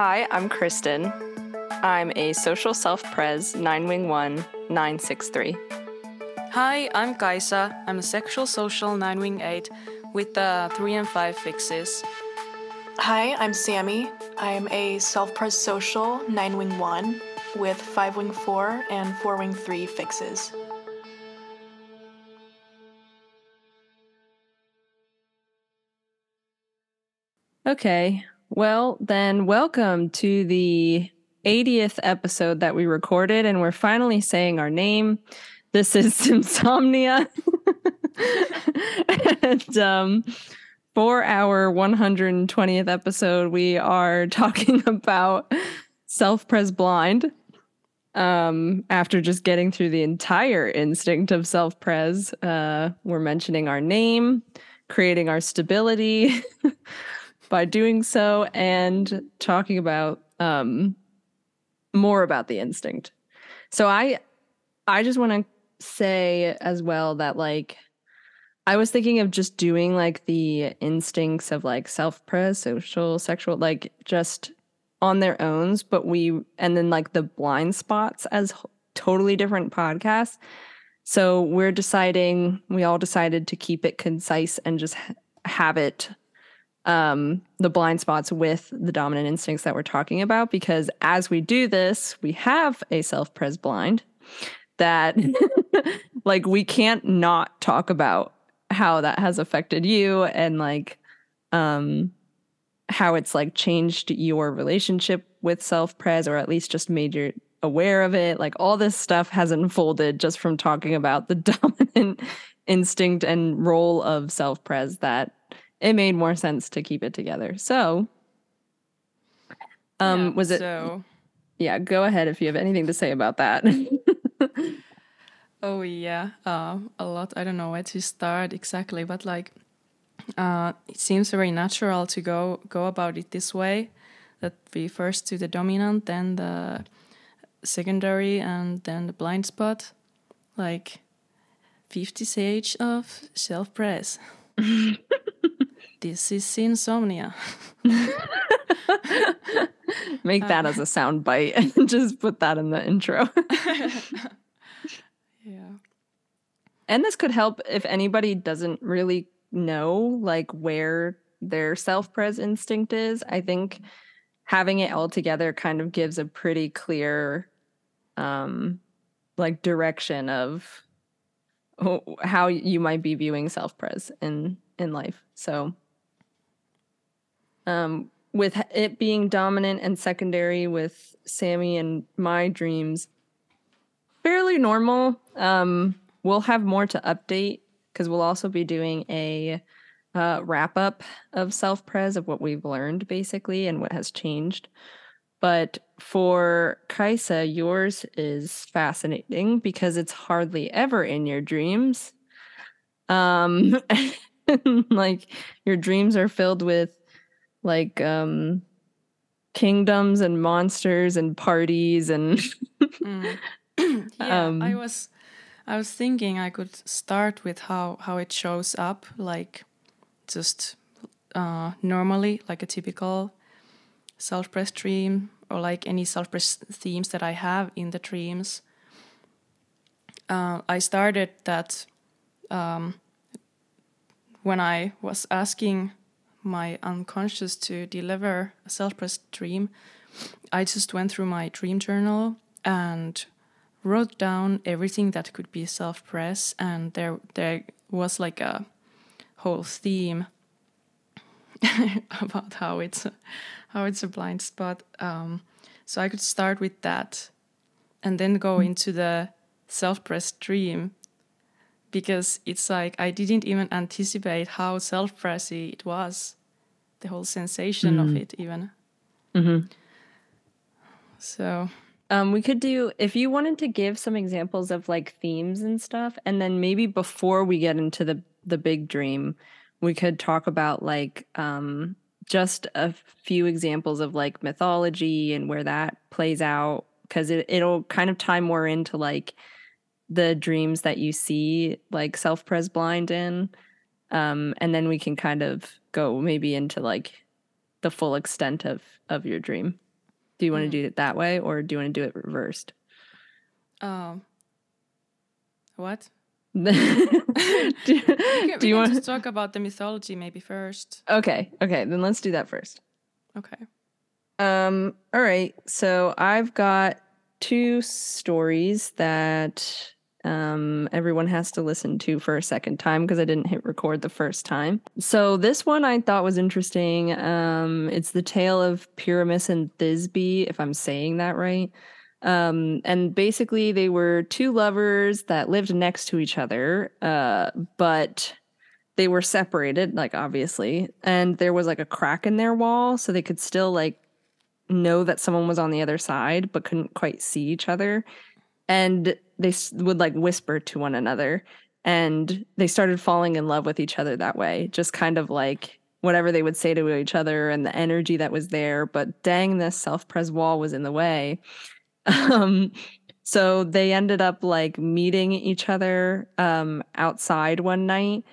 Hi, I'm Kristen. I'm a social self pres 9 wing 1 963. Hi, I'm Kaisa. I'm a sexual social 9 wing 8 with the 3 and 5 fixes. Hi, I'm Sammy. I'm a self pres social 9 wing 1 with 5 wing 4 and 4 wing 3 fixes. Okay, well, then welcome to the 80th episode that we recorded, and we're finally saying our name. This is Insomnia. and um, for our 120th episode, we are talking about self pres blind. Um, after just getting through the entire instinct of self pres, uh, we're mentioning our name, creating our stability by doing so, and talking about um, more about the instinct. So I, I just want to say as well that like I was thinking of just doing like the instincts of like self pres, social, sexual, like just on their own, but we, and then like the blind spots as totally different podcasts. So we're deciding, we all decided to keep it concise and just have it, um, the blind spots with the dominant instincts that we're talking about. Because as we do this, we have a self pres blind that, like, we can't not talk about how that has affected you and like um how it's like changed your relationship with self pres or at least just made you aware of it like all this stuff has unfolded just from talking about the dominant instinct and role of self pres that it made more sense to keep it together so um Yeah, was it So, yeah go ahead if you have anything to say about that oh yeah, uh, a lot. I don't know where to start exactly, but like, uh, it seems very natural to go go about it this way. That we first do the dominant, then the secondary, and then the blind spot, like fifty stage of self pres. this is insomnia. make that as a sound bite and just put that in the intro Yeah. And this could help if anybody doesn't really know like where their self-pres instinct is. I think having it all together kind of gives a pretty clear um like direction of how you might be viewing self-pres in in life. So um with it being dominant and secondary with Sammy and my dreams fairly normal. Um, we'll have more to update because we'll also be doing a uh, wrap up of self pres of what we've learned basically and what has changed. But for Kaisa, yours is fascinating because it's hardly ever in your dreams. Um, like your dreams are filled with like um kingdoms and monsters and parties and Mm. yeah, Um, I was I was thinking I could start with how how it shows up like just uh, normally like a typical self-pres dream or like any self-pres themes that I have in the dreams. Uh, I started that um, when I was asking my unconscious to deliver a self-pres dream. I just went through my dream journal and wrote down everything that could be self-pres and there there was like a whole theme about how it's a, how it's a blind spot. Um, so i could start with that and then go into the self-pres dream because it's like i didn't even anticipate how self-pressy it was the whole sensation of it even. So Um, we could do if you wanted to give some examples of like themes and stuff, and then maybe before we get into the the big dream, we could talk about like um just a few examples of like mythology and where that plays out because it it'll kind of tie more into like the dreams that you see like self pres blind in um, and then we can kind of go maybe into like the full extent of of your dream. Do you want to Mm. do it that way, or do you want to do it reversed? Um, what? do, We can, do we you want? to talk about the mythology maybe first. Okay, okay, then let's do that first. Okay. Um, all right. So I've got two stories that um everyone has to listen to for a second time because I didn't hit record the first time. So this one I thought was interesting. Um it's the tale of Pyramus and Thisbe, if I'm saying that right. Um and basically they were two lovers that lived next to each other, uh, but they were separated, like obviously, and there was like a crack in their wall, so they could still like know that someone was on the other side, but couldn't quite see each other. And they would like whisper to one another, and they started falling in love with each other that way, just kind of like whatever they would say to each other and the energy that was there. But dang, this self pres wall was in the way. Um, so they ended up like meeting each other um, outside one night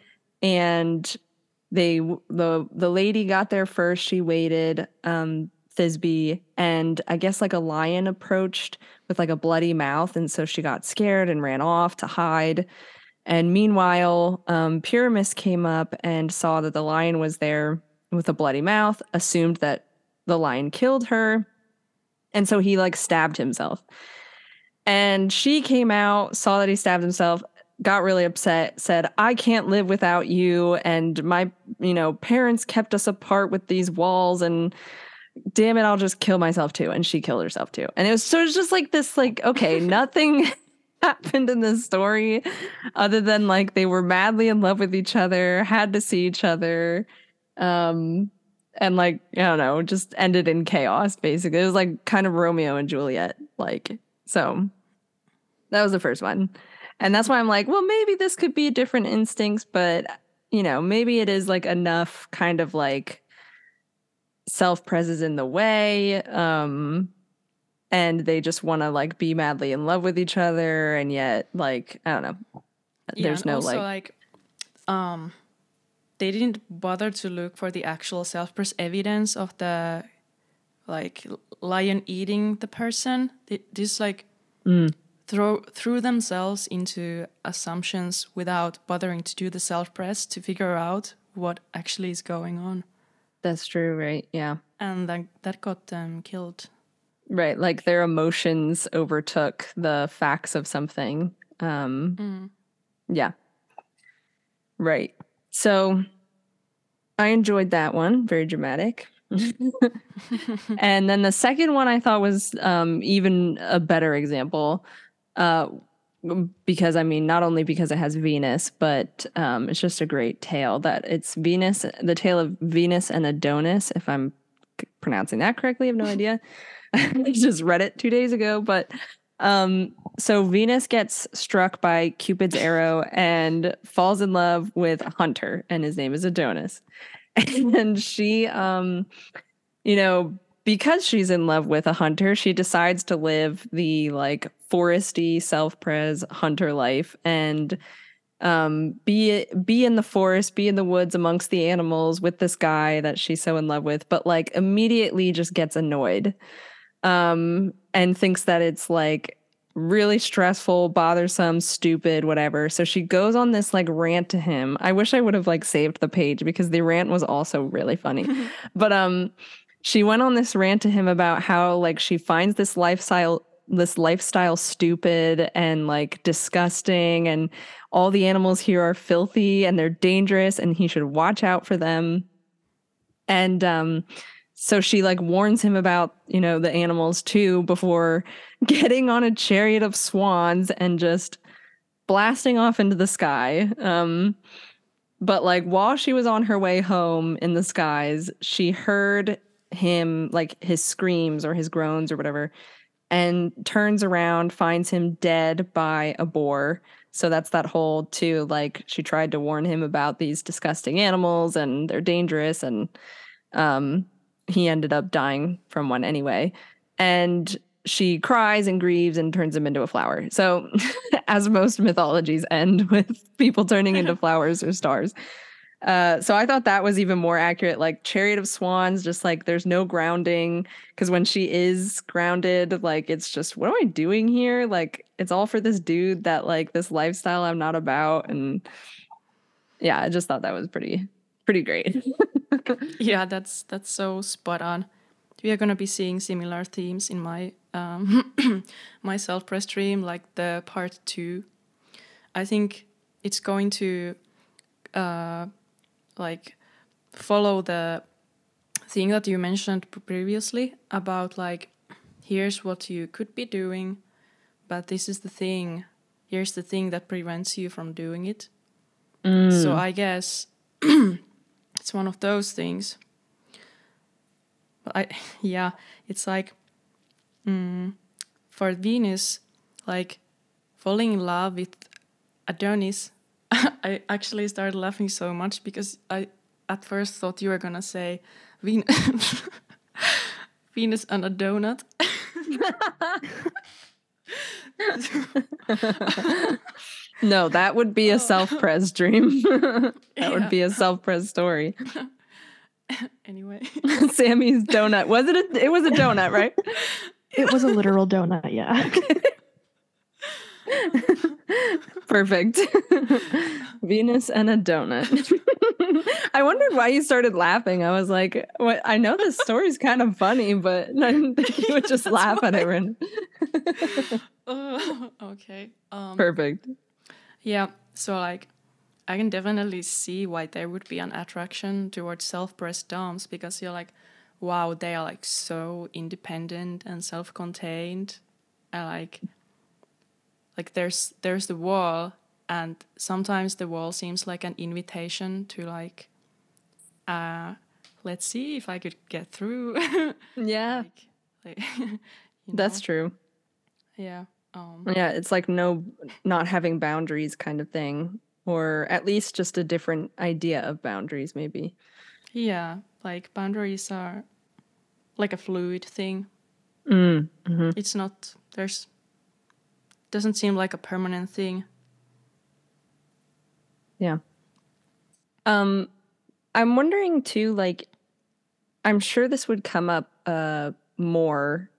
and they the the lady got there first she waited um thisbe and i guess like a lion approached with like a bloody mouth and so she got scared and ran off to hide. And meanwhile um pyramus came up and saw that the lion was there with a bloody mouth assumed that the lion killed her and so he like stabbed himself. And she came out saw that he stabbed himself got really upset said i can't live without you and my you know parents kept us apart with these walls and damn it i'll just kill myself too. And she killed herself too. And it was so it's just like this like okay nothing happened in this story other than like they were madly in love with each other had to see each other um and like i don't know just ended in chaos basically. It was like kind of romeo and juliet like so that was the first one. And that's why I'm like, well, maybe this could be different instincts, but you know, maybe it is like enough kind of like self pres is in the way. Um and they just want to like be madly in love with each other and yet like I don't know. Yeah, There's and no also, like, um, they didn't bother to look for the actual self-pres evidence of the like lion eating the person. They just like Mm. throw threw themselves into assumptions without bothering to do the self-pres to figure out what actually is going on, that's true, right? Yeah. and then that got them killed. Right, like their emotions overtook the facts of something. Um Mm. Yeah. Right. So I enjoyed that one. Very dramatic. and then the second one I thought was um, even a better example. Uh, because I mean, not only because it has Venus, but um, it's just a great tale that it's Venus, the tale of Venus and Adonis, if I'm pronouncing that correctly. I have no idea. I just read it two days ago, but um, so Venus gets struck by Cupid's arrow and falls in love with a hunter, and his name is Adonis. And she, um, you know, because she's in love with a hunter, she decides to live the like foresty, self-pres hunter life and um be be in the forest, be in the woods amongst the animals with this guy that she's so in love with, but like immediately just gets annoyed um, and thinks that it's like really stressful, bothersome, stupid, whatever. So she goes on this like rant to him. I wish I would have like saved the page because the rant was also really funny. but um she went on this rant to him about how like she finds this lifestyle this lifestyle stupid and like disgusting and all the animals here are filthy and they're dangerous and he should watch out for them. And um so she like warns him about, you know, the animals too before getting on a chariot of swans and just blasting off into the sky. Um but like while she was on her way home in the skies, she heard him like his screams or his groans or whatever and turns around, finds him dead by a boar. So that's that whole too like she tried to warn him about these disgusting animals and they're dangerous and um he ended up dying from one anyway. And she cries and grieves and turns him into a flower. So, as most mythologies end with people turning into flowers or stars. Uh, so I thought that was even more accurate. Like Chariot of Swans, just like there's no grounding because when she is grounded, like it's just what am I doing here? Like it's all for this dude that like this lifestyle I'm not about, and yeah, I just thought that was pretty pretty great. yeah, that's that's so spot on. We are gonna be seeing similar themes in my um, my self pres stream, like the part two. I think it's going to uh, like follow the thing that you mentioned previously about like here's what you could be doing but this is the thing here's the thing that prevents you from doing it mm. so i guess it's one of those things but i yeah it's like mm, for venus like falling in love with adonis I actually started laughing so much because I at first thought you were gonna say Venus, Venus and a donut. no, that would be a oh. self-pres dream. that yeah. would be a self-pres story. anyway, Sammy's donut was it? A, it was a donut, right? it was a literal donut. Yeah. Perfect. Venus and a donut. I wondered why you started laughing. I was like, "What? I know this story's kind of funny, but I didn't think you would just laugh at it." uh, okay. Um, Perfect. Yeah. So like, I can definitely see why there would be an attraction towards self-pressed doms because you're like, wow, they are like so independent and self-contained. I like like there's there's the wall and sometimes the wall seems like an invitation to like uh let's see if i could get through. Yeah. Like, like, that's true. Yeah um, yeah it's like no not having boundaries kind of thing or at least just a different idea of boundaries maybe. Yeah like boundaries are like a fluid thing. Mm, mm-hmm. it's not there's doesn't seem like a permanent thing. Yeah. Um I'm wondering too like I'm sure this would come up uh more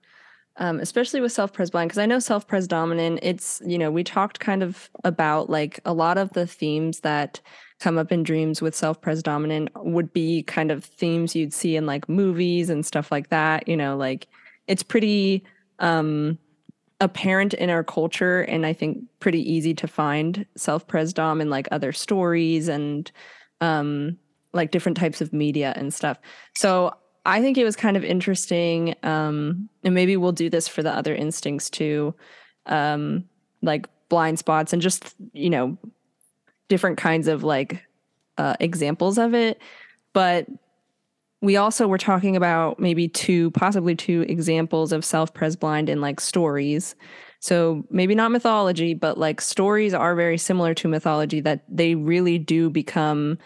um, especially with self-pres blind because i know self-pres dominant it's you know we talked kind of about like a lot of the themes that come up in dreams with self-pres dominant would be kind of themes you'd see in like movies and stuff like that you know like it's pretty um apparent in our culture and I think pretty easy to find self presdom dom in like other stories and um like different types of media and stuff. So I think it was kind of interesting um and maybe we'll do this for the other instincts too. Um like blind spots and just, you know, different kinds of like uh examples of it. But we also were talking about maybe two, possibly two examples of self pres blind in like stories. So maybe not mythology, but like stories are very similar to mythology that they really do become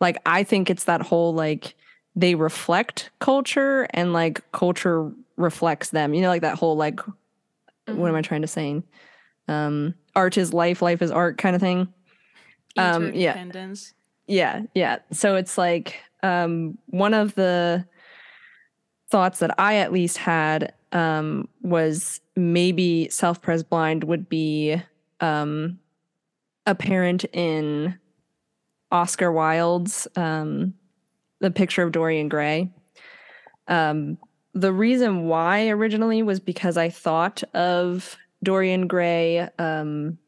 like, I think it's that whole like they reflect culture and like culture reflects them. You know, like that whole like, what am I mm-hmm. trying to say? Um, art is life, life is art kind of thing. Um, yeah. Yeah. Yeah. So it's like, um, one of the thoughts that I at least had um, was maybe self pres blind would be um, apparent in Oscar Wilde's um, The Picture of Dorian Gray. Um, the reason why originally was because I thought of Dorian Gray um,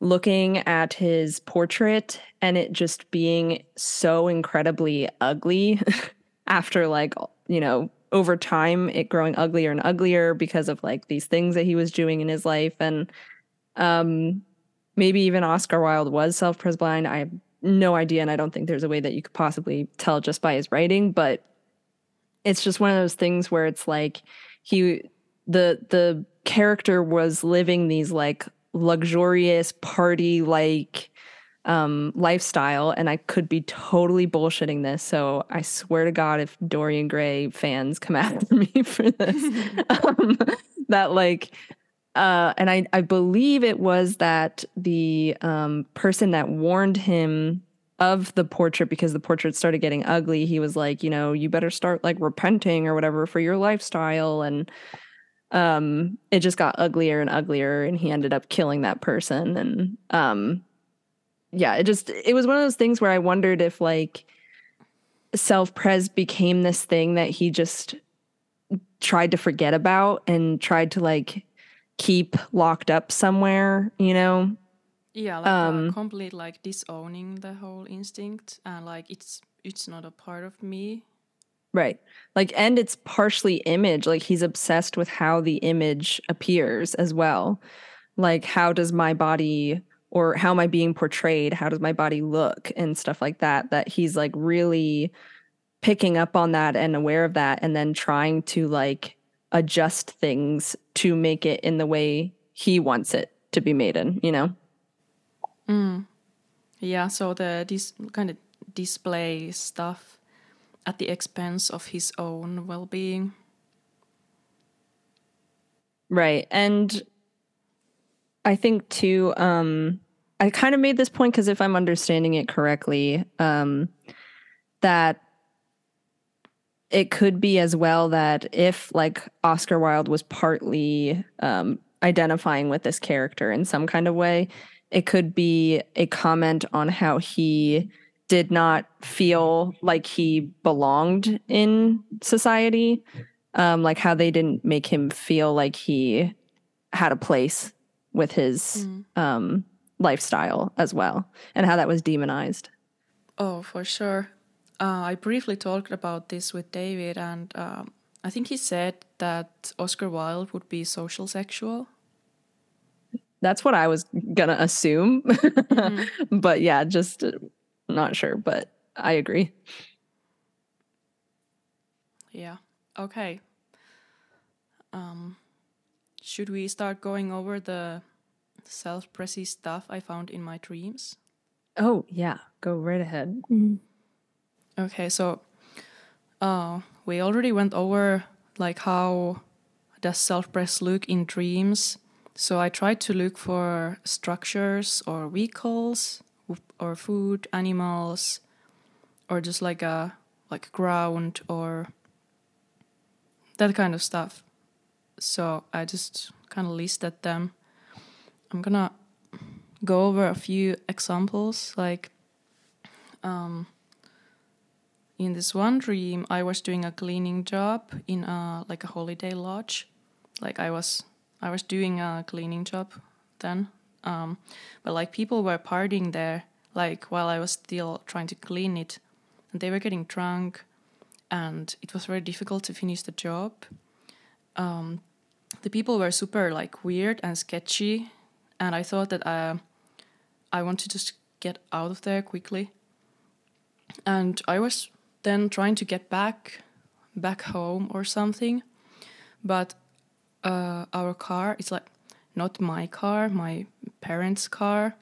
looking at his portrait and it just being so incredibly ugly after like you know over time it growing uglier and uglier because of like these things that he was doing in his life. And um maybe even Oscar Wilde was self-pres blind I have no idea and I don't think there's a way that you could possibly tell just by his writing but it's just one of those things where it's like he the the character was living these like luxurious party like um, lifestyle, and I could be totally bullshitting this. So I swear to God, if Dorian Gray fans come after me for this, um, that like, uh, and I I believe it was that the um, person that warned him of the portrait because the portrait started getting ugly he was like you know you better start like repenting or whatever for your lifestyle and um it just got uglier and uglier and he ended up killing that person. And um yeah it just it was one of those things where i wondered if like self pres became this thing that he just tried to forget about and tried to like keep locked up somewhere you know? Yeah, like Um, uh, complete like disowning the whole instinct. And like it's it's not a part of me. Right. Like, and it's partially image. Like, he's obsessed with how the image appears as well. Like, how does my body or how am I being portrayed? How does my body look and stuff like that? That he's like really picking up on that and aware of that and then trying to like adjust things to make it in the way he wants it to be made in, you know? Mm. Yeah, so the this kind of display stuff at the expense of his own well-being. Right. And I think too, um, I kind of made this point because if I'm understanding it correctly, um, that it could be as well that if like Oscar Wilde was partly um, identifying with this character in some kind of way, it could be a comment on how he did not feel like he belonged in society um, like how they didn't make him feel like he had a place with his um, lifestyle as well, and how that was demonized. Oh, for sure. Uh, I briefly talked about this with David, and um, I think he said that Oscar Wilde would be social sexual. That's what I was gonna assume, but yeah, just uh, not sure. But I agree. Yeah. Okay. Um, should we start going over the self-pressy stuff I found in my dreams? Oh yeah, go right ahead. Okay, so uh, we already went over like how does self-pres look in dreams. So I tried to look for structures or vehicles w- or food, animals, or just like a like ground or that kind of stuff. So I just kind of listed them. I'm gonna go over a few examples like um, in this one dream i was doing a cleaning job in a like a holiday lodge like i was i was doing a cleaning job then um, but like people were partying there like while i was still trying to clean it. And they were getting drunk and it was very difficult to finish the job. Um, the people were super like weird and sketchy and i thought that uh, i want to just get out of there quickly. And I was then trying to get back back home or something, but uh, our car is like not my car, my parents' car,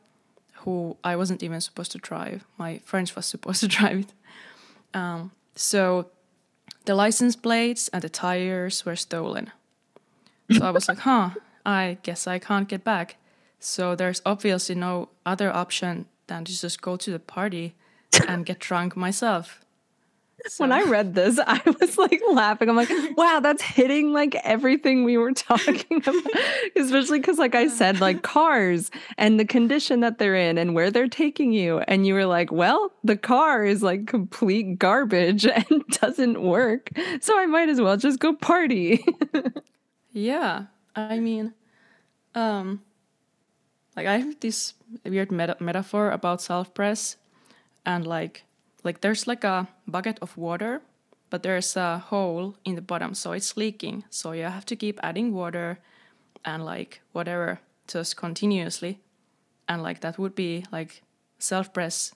who I wasn't even supposed to drive. My friends was supposed to drive it. Um, so the license plates and the tires were stolen. So I was like, huh, I guess I can't get back. So there's obviously no other option than to just go to the party and get drunk myself. When I read this, I was like laughing. I'm like, wow, that's hitting like everything we were talking about. Especially because, like I said, like cars and the condition that they're in and where they're taking you. And you were like, well, the car is like complete garbage and doesn't work. So I might as well just go party. Yeah, I mean, um, like I have this weird meta- metaphor about self pres, and like, like there's like a bucket of water, but there's a hole in the bottom, so it's leaking. So you have to keep adding water, and like whatever, just continuously, and like that would be like self pres,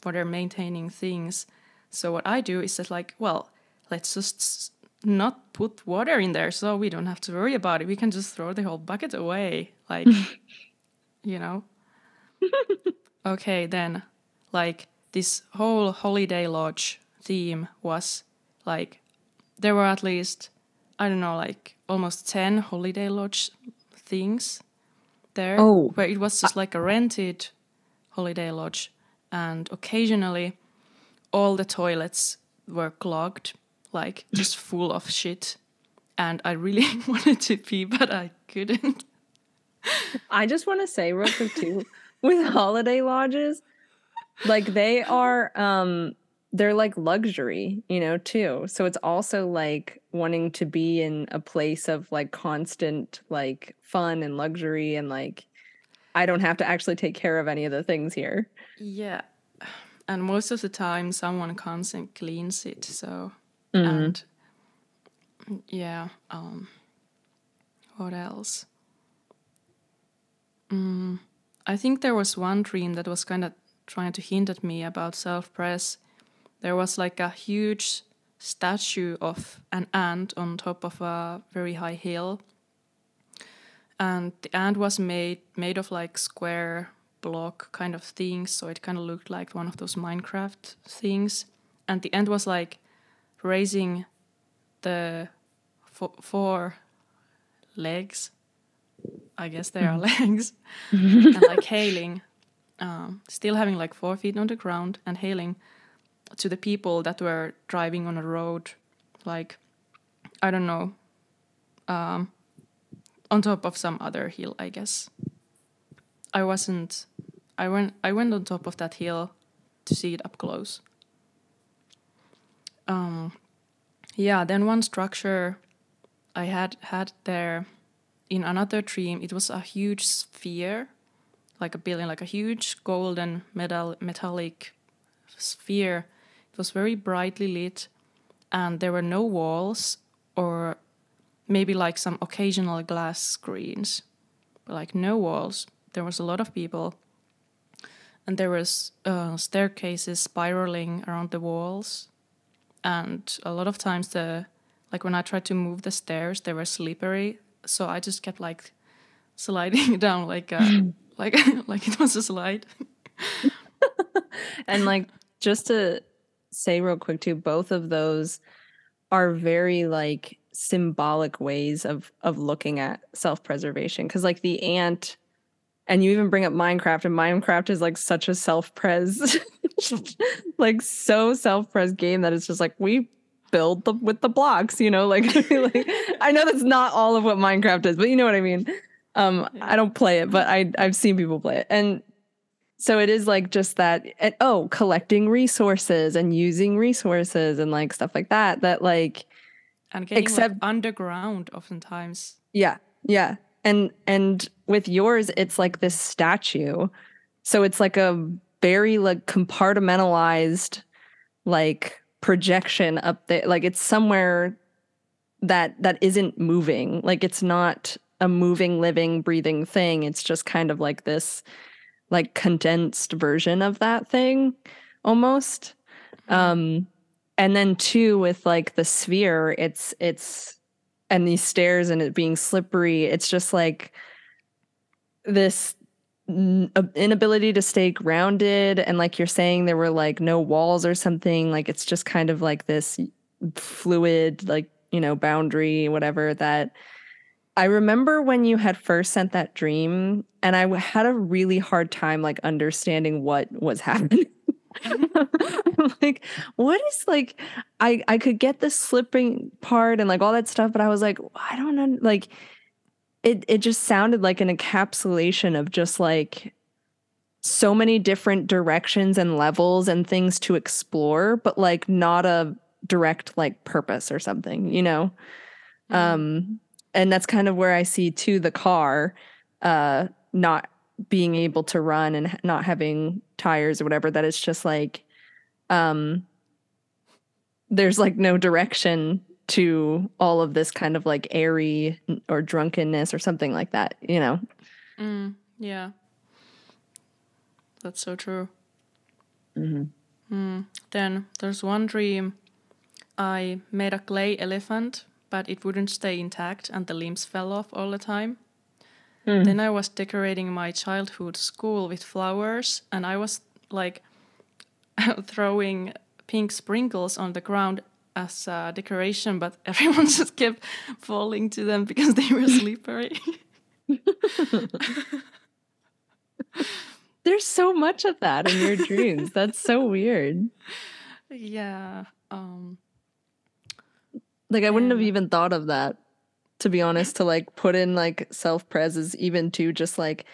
for they're maintaining things. So what I do is just like, well, let's just not put water in there so we don't have to worry about it. We can just throw the whole bucket away. Like, you know? okay, then, like, this whole holiday lodge theme was like, there were at least, I don't know, like almost 10 holiday lodge things there. Oh. Where it was just like a rented holiday lodge. and occasionally all the toilets were clogged, like just full of shit. And I really wanted to pee, but I couldn't. I just want to say real quick too, with holiday lodges, like they are um they're like luxury, you know, too. So it's also like wanting to be in a place of like constant like fun and luxury and like I don't have to actually take care of any of the things here. Yeah. And most of the time, someone comes and cleans it. So, and yeah. Um, what else? Mm, I think there was one dream that was kind of trying to hint at me about self pres. There was like a huge statue of an ant on top of a very high hill. And the ant was made made of like square block kind of things, so it kind of looked like one of those Minecraft things. And the ant was like raising the fo- four legs. I guess they are mm-hmm. legs, and like hailing, um, still having like four feet on the ground and hailing to the people that were driving on a road, like I don't know, um, on top of some other hill, I guess. I wasn't. I went. I went on top of that hill to see it up close. Um, yeah. Then one structure I had had there in another dream. It was a huge sphere, like a building, like a huge golden metal metallic sphere. It was very brightly lit, and there were no walls or maybe like some occasional glass screens, but like no walls. There was a lot of people, and there was uh, staircases spiraling around the walls, and a lot of times the like when I tried to move the stairs, they were slippery, so I just kept like sliding down like a, like like it was a slide. and like just to say real quick too both of those are very like symbolic ways of of looking at self-preservation. Because like the ant and you even bring up minecraft and minecraft is like such a self-pres like so self-pres game that it's just like we build the with the blocks you know? Like, like i know that's not all of what minecraft is but you know what i mean um i don't play it but i i've seen people play it. And so it is like just that and, oh collecting resources and using resources and like stuff like that that like and getting Except- like underground oftentimes. yeah yeah. And and with yours it's like this statue. So it's like a very like compartmentalized like projection up there. Like it's somewhere that that isn't moving. Like it's not a moving living breathing thing. It's just kind of like this like condensed version of that thing almost. Um and then two with like the sphere it's it's and these stairs and it being slippery it's just like this uh, inability to stay grounded. And like you're saying there were like no walls or something. Like it's just kind of like this fluid like you know boundary whatever that i remember when you had first sent that dream and I had a really hard time like understanding what was happening. I'm like what is like i i could get the slipping part and like all that stuff but i was like i don't know like it it just sounded like an encapsulation of just like so many different directions and levels and things to explore but like not a direct like purpose or something you know? Um and that's kind of where i see too the car uh not being able to run and not having tires or whatever that it's just like um there's like no direction to all of this kind of like airy or drunkenness or something like that you know Mm, yeah. That's so true. Mm. Then there's one dream. I made a clay elephant, but it wouldn't stay intact and the limbs fell off all the time. Then I was decorating my childhood school with flowers, and I was like throwing pink sprinkles on the ground as a decoration, but everyone just kept falling to them because they were slippery. there's so much of that in your dreams. That's so weird. yeah. Um, Like I wouldn't have even thought of that, to be honest, to like put in like self pres is even to just like,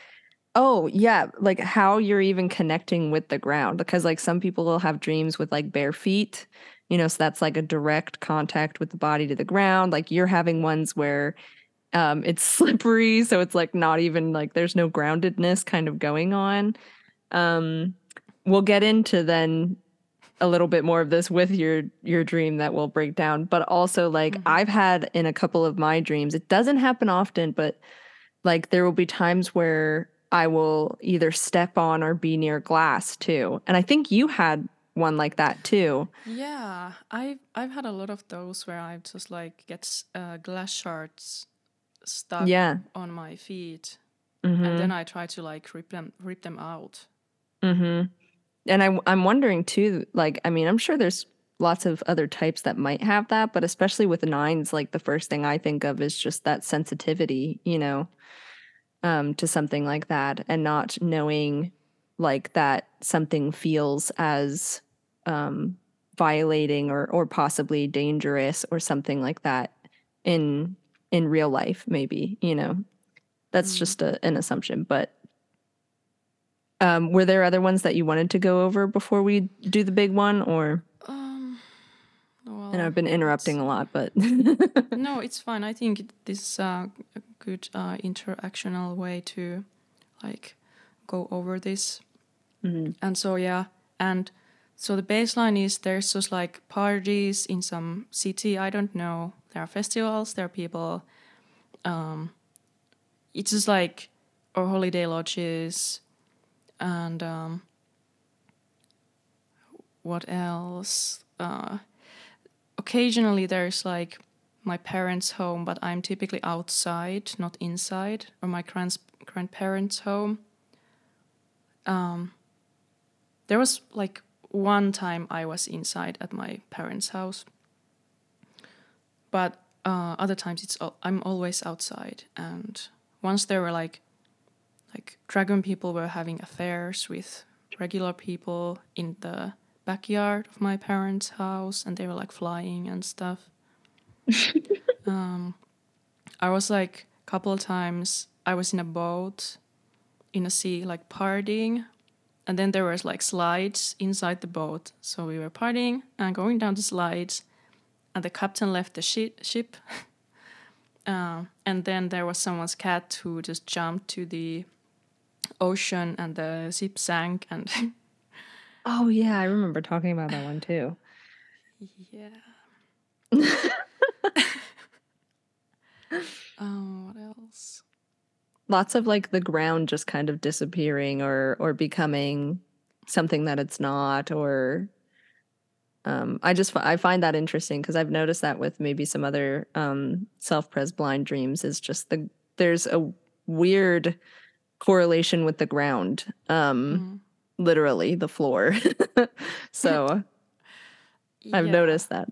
oh yeah, like how you're even connecting with the ground. Because like some people will have dreams with like bare feet, you know, so that's like a direct contact with the body to the ground. Like you're having ones where um it's slippery, so it's like not even like there's no groundedness kind of going on. Um we'll get into then a little bit more of this with your your dream that will break down but also like Mhm. i've had in a couple of my dreams it doesn't happen often but like there will be times where i will either step on or be near glass too and i think you had one like that too yeah, I've I've had a lot of those where I just like get uh, glass shards stuck yeah on my feet, mm-hmm. and then I try to like rip them rip them out. Mm-hmm. And I, I'm wondering too, like, I mean, I'm sure there's lots of other types that might have that, but especially with nines, like the first thing I think of is just that sensitivity, you know, um, to something like that and not knowing like that something feels as um, violating or, or possibly dangerous or something like that in in real life, maybe, you know. That's Mm. just a, an assumption, but um, were there other ones that you wanted to go over before we do the big one, or? Um, well, And I've been interrupting a lot, but No, it's fine. I think this is a a good uh, interactional way to like go over this. Mhm. And so yeah, and so the baseline is there's just like parties in some city. I don't know. There are festivals. There are people. Um, it's just like or holiday lodges, and um, what else? Uh, occasionally there's like my parents' home, but I'm typically outside, not inside, or my grand grandparents' home. Um, there was like one time I was inside at my parents' house, but uh, other times it's I'm always outside. And once there were like like dragon people were having affairs with regular people in the backyard of my parents' house, and they were like flying and stuff. um, I was like a couple of times. I was in a boat in a sea, like partying, and then there was like slides inside the boat. So we were partying and going down the slides, and the captain left the shi- ship. uh, and then there was someone's cat who just jumped to the ocean, and the ship sank. And oh yeah, I remember talking about that one too. yeah. um, what else? Lots of like the ground just kind of disappearing or or becoming something that it's not, or um, I just I find that interesting because I've noticed that with maybe some other um, self-pres blind dreams is just the there's a weird correlation with the ground. Um, Mhm. literally the floor. so I've noticed that.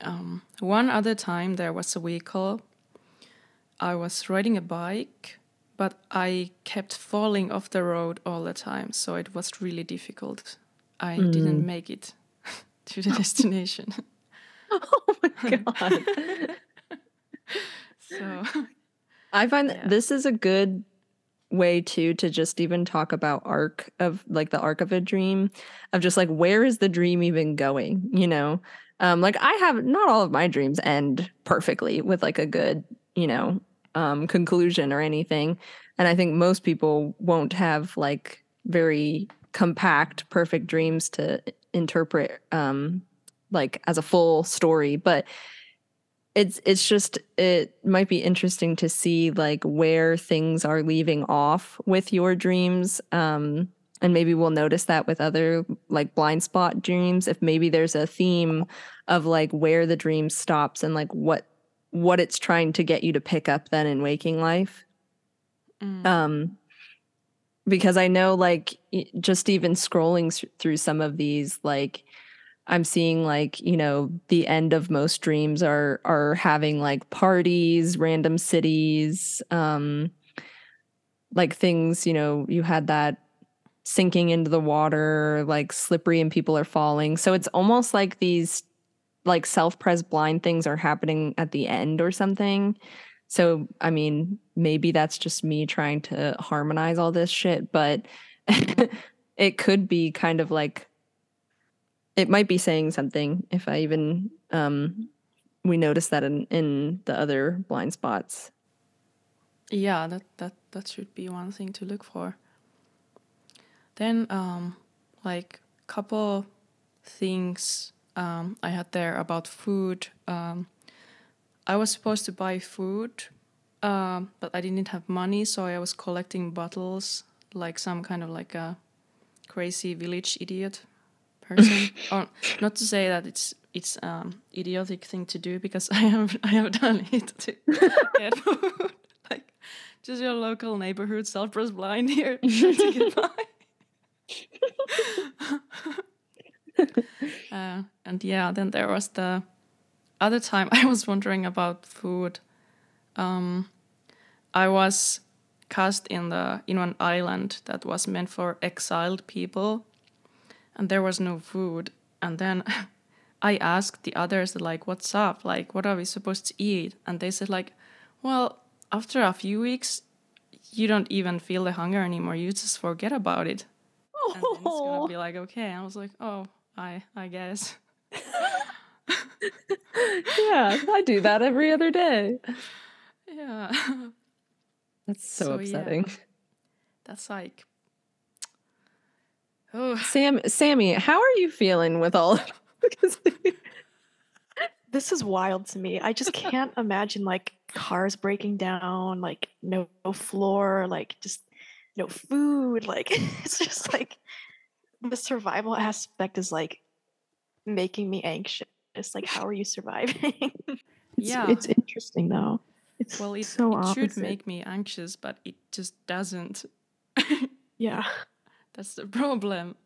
Um, one other time there was a vehicle. I was riding a bike, but I kept falling off the road all the time, so it was really difficult. I didn't make it to the destination. Oh my god. so I find that Yeah. this is a good way too to just even talk about arc of like the arc of a dream of just like where is the dream even going, you know? Um like I have not all of my dreams end perfectly with like a good, you know, um conclusion or anything. And I think most people won't have like very compact perfect dreams to interpret um like as a full story, but it's it's just it might be interesting to see like where things are leaving off with your dreams um and maybe we'll notice that with other like blind spot dreams if maybe there's a theme of like where the dream stops and like what what it's trying to get you to pick up then in waking life. Mm, um because i know like just even scrolling through some of these like i'm seeing like you know the end of most dreams are are having like parties random cities um like things you know you had that sinking into the water, like slippery and people are falling. So it's almost like these like self-pres blind things are happening at the end or something. So I mean, maybe that's just me trying to harmonize all this shit, but it could be kind of like it might be saying something if I even um we notice that in in the other blind spots. Yeah, that that that should be one thing to look for. Then, um, like couple things um, I had there about food. Um, I was supposed to buy food, um, but I didn't have money, so I was collecting bottles like some kind of like a crazy village idiot person. or not to say that it's it's um idiotic thing to do because I have I have done it to get food. like just your local neighborhood self-pres blind here to get by. uh, and yeah, then there was the other time I was wondering about food. Um, I was cast in the in one island that was meant for exiled people, and there was no food. And then I asked the others like, "What's up? Like, what are we supposed to eat?" And they said like, "Well, after a few weeks, you don't even feel the hunger anymore. You just forget about it." and then it's gonna be oh. like okay. And I was like, oh, I I guess. yeah, I do that every other day. Yeah, That's so, So, yeah. upsetting. that's like. Oh, Sam Sammy, how are you feeling with all of because This is wild to me. I just can't imagine like cars breaking down, like no, no floor, like just no food. Like it's just like the survival aspect is like making me anxious. Like, how are you surviving? it's, Yeah. it's interesting though. It's well, it, so it opposite. should make me anxious, but it just doesn't. yeah. That's the problem.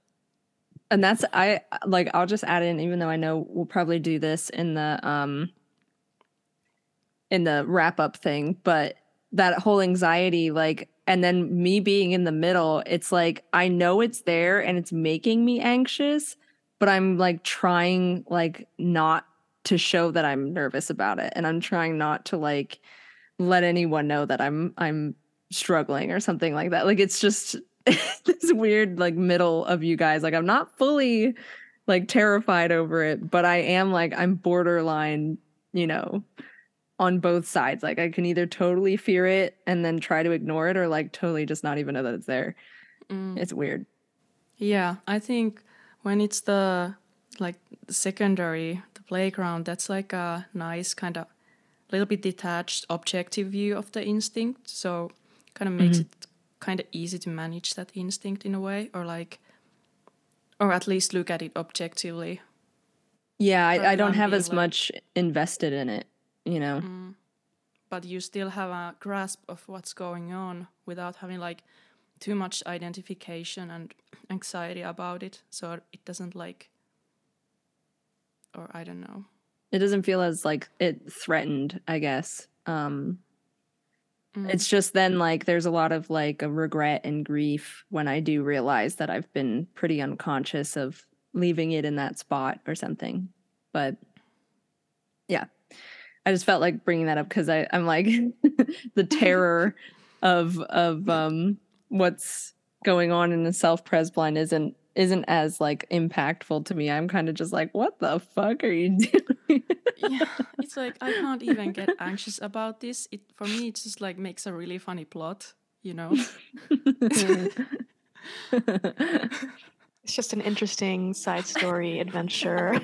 and that's I like I'll just add in even though I know we'll probably do this in the um in the wrap up thing, but that whole anxiety like and then me being in the middle, it's like I know it's there and it's making me anxious, but I'm like trying like not to show that I'm nervous about it and I'm trying not to like let anyone know that I'm I'm struggling or something like that. Like it's just this weird like middle of you guys. Like I'm not fully like terrified over it, but I am like I'm borderline, you know, on both sides. Like I can either totally fear it and then try to ignore it or like totally just not even know that it's there. Mm. It's weird. Yeah, I think when it's the like secondary, the playground, that's like a nice kind of little bit detached, objective view of the instinct. So kind of makes it kind of easy to manage that instinct in a way, or like, or at least look at it objectively. Yeah, I, I don't have as like- much invested in it, you know. Mm. But you still have a grasp of what's going on without having like too much identification and anxiety about it. So it doesn't like, or I don't know. It doesn't feel as like it threatened, I guess. Um Mm. It's just then like there's a lot of like a regret and grief when I do realize that I've been pretty unconscious of leaving it in that spot or something. But yeah, I just felt like bringing that up because I'm like the terror of of um what's going on in the self pres blind isn't isn't as like impactful to me. I'm kind of just like, what the fuck are you doing? Yeah, it's like I can't even get anxious about this. It for me, it just like makes a really funny plot, you know. It's just an interesting side story adventure.